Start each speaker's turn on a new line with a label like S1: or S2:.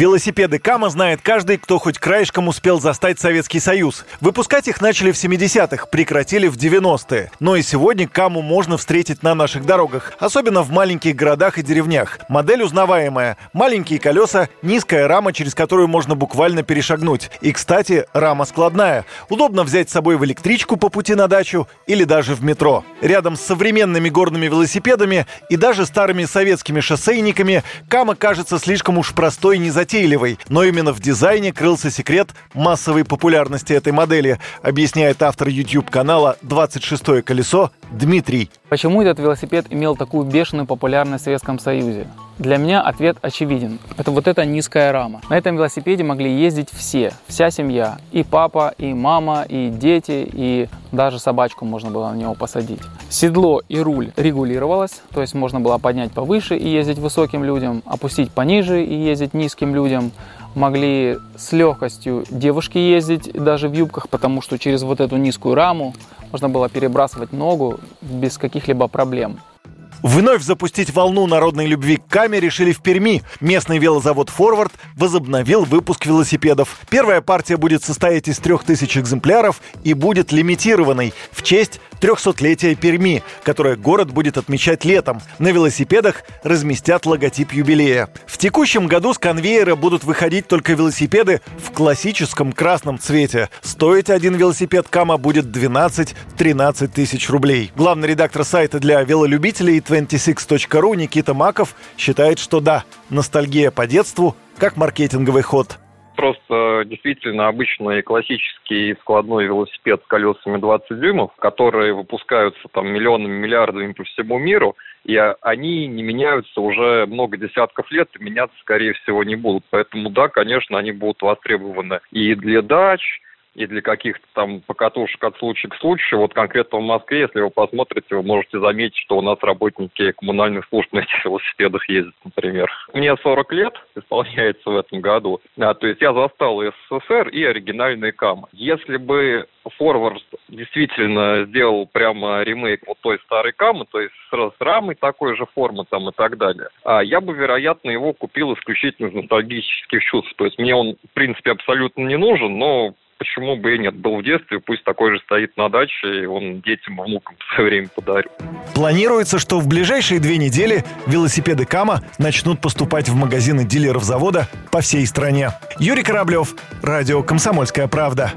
S1: Велосипеды Кама знает каждый, кто хоть краешком успел застать Советский Союз. Выпускать их начали в 70-х, прекратили в 90-е. Но и сегодня Каму можно встретить на наших дорогах, особенно в маленьких городах и деревнях. Модель узнаваемая. Маленькие колеса, низкая рама, через которую можно буквально перешагнуть. И, кстати, рама складная. Удобно взять с собой в электричку по пути на дачу или даже в метро. Рядом с современными горными велосипедами и даже старыми советскими шоссейниками Кама кажется слишком уж простой и незаметной затейливой, но именно в дизайне крылся секрет массовой популярности этой модели, объясняет автор YouTube-канала «26 колесо» Дмитрий.
S2: Почему этот велосипед имел такую бешеную популярность в Советском Союзе? Для меня ответ очевиден. Это вот эта низкая рама. На этом велосипеде могли ездить все, вся семья. И папа, и мама, и дети, и даже собачку можно было на него посадить. Седло и руль регулировалось, то есть можно было поднять повыше и ездить высоким людям, опустить пониже и ездить низким людям. Могли с легкостью девушки ездить даже в юбках, потому что через вот эту низкую раму можно было перебрасывать ногу без каких-либо проблем.
S1: Вновь запустить волну народной любви к Каме решили в Перми. Местный велозавод «Форвард» возобновил выпуск велосипедов. Первая партия будет состоять из трех тысяч экземпляров и будет лимитированной в честь 300-летия Перми, которое город будет отмечать летом. На велосипедах разместят логотип юбилея. В текущем году с конвейера будут выходить только велосипеды в классическом красном цвете. Стоить один велосипед Кама будет 12-13 тысяч рублей. Главный редактор сайта для велолюбителей 26.ru Никита Маков считает, что да, ностальгия по детству как маркетинговый ход
S3: просто действительно обычный классический складной велосипед с колесами 20 дюймов, которые выпускаются там миллионами, миллиардами по всему миру, и они не меняются уже много десятков лет, и меняться, скорее всего, не будут. Поэтому, да, конечно, они будут востребованы и для дач, и для каких-то там покатушек от случая к случаю. Вот конкретно в Москве, если вы посмотрите, вы можете заметить, что у нас работники коммунальных служб на этих велосипедах ездят, например. Мне 40 лет исполняется в этом году. А, то есть я застал СССР, и оригинальные КАМы. Если бы Форвард действительно сделал прямо ремейк вот той старой камы, то есть с, с рамой такой же формы там и так далее, а я бы, вероятно, его купил исключительно из ностальгических чувств. То есть мне он, в принципе, абсолютно не нужен, но почему бы и нет. Был в детстве, пусть такой же стоит на даче, и он детям и внукам в свое время подарю.
S1: Планируется, что в ближайшие две недели велосипеды Кама начнут поступать в магазины дилеров завода по всей стране. Юрий Кораблев, Радио «Комсомольская правда».